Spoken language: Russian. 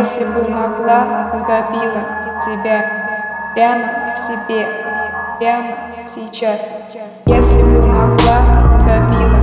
Если бы могла, утопила тебя прямо в себе, прямо сейчас. Если бы могла, утопила